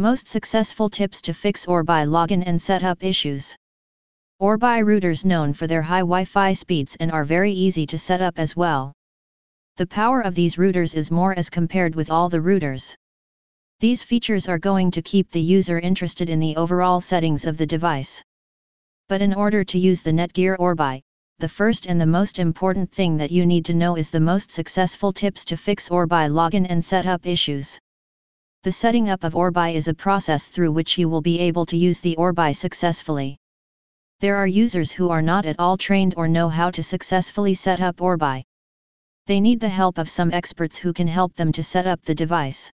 Most successful tips to fix Orbi login and setup issues. Orbi routers known for their high Wi-Fi speeds and are very easy to set up as well. The power of these routers is more as compared with all the routers. These features are going to keep the user interested in the overall settings of the device. But in order to use the Netgear Orbi, the first and the most important thing that you need to know is the most successful tips to fix Orbi login and setup issues. The setting up of Orbi is a process through which you will be able to use the Orbi successfully. There are users who are not at all trained or know how to successfully set up Orbi. They need the help of some experts who can help them to set up the device.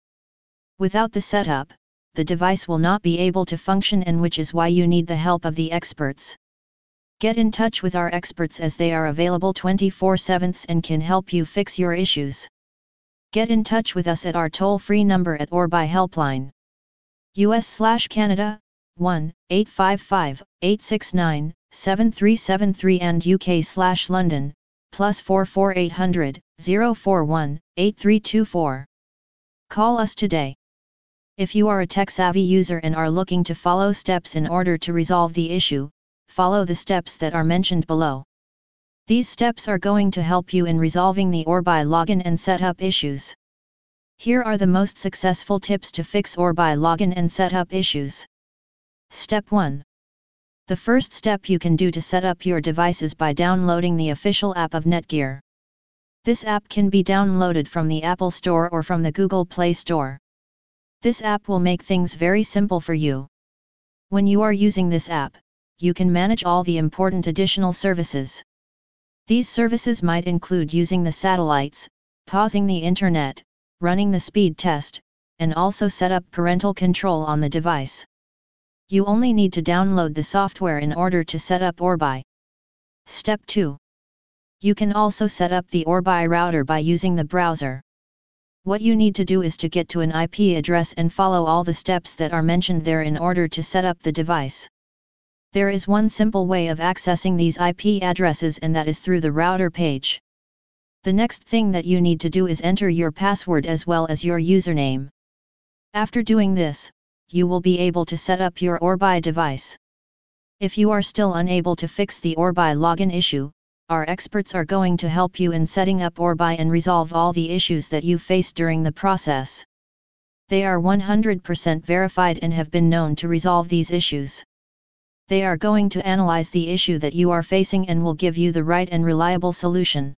Without the setup, the device will not be able to function and which is why you need the help of the experts. Get in touch with our experts as they are available 24/7 and can help you fix your issues. Get in touch with us at our toll-free number at or by Helpline. US slash Canada, 1-855-869-7373 and UK slash London, plus 44800 041 8324. Call us today. If you are a tech-savvy user and are looking to follow steps in order to resolve the issue, follow the steps that are mentioned below. These steps are going to help you in resolving the Orbi login and setup issues. Here are the most successful tips to fix Orbi login and setup issues. Step 1. The first step you can do to set up your device is by downloading the official app of Netgear. This app can be downloaded from the Apple Store or from the Google Play Store. This app will make things very simple for you. When you are using this app, you can manage all the important additional services. These services might include using the satellites, pausing the internet, running the speed test, and also set up parental control on the device. You only need to download the software in order to set up Orbi. Step 2. You can also set up the Orbi router by using the browser. What you need to do is to get to an IP address and follow all the steps that are mentioned there in order to set up the device. There is one simple way of accessing these IP addresses and that is through the router page. The next thing that you need to do is enter your password as well as your username. After doing this, you will be able to set up your Orbi device. If you are still unable to fix the Orbi login issue, our experts are going to help you in setting up Orbi and resolve all the issues that you face during the process. They are 100% verified and have been known to resolve these issues they are going to analyze the issue that you are facing and will give you the right and reliable solution.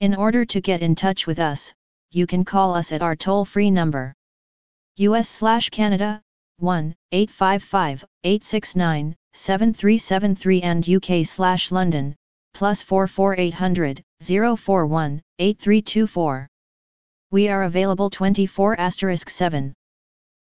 In order to get in touch with us, you can call us at our toll-free number. US slash Canada, 1-855-869-7373 and UK slash London, plus 44800 041 8324. We are available 24 asterisk 7.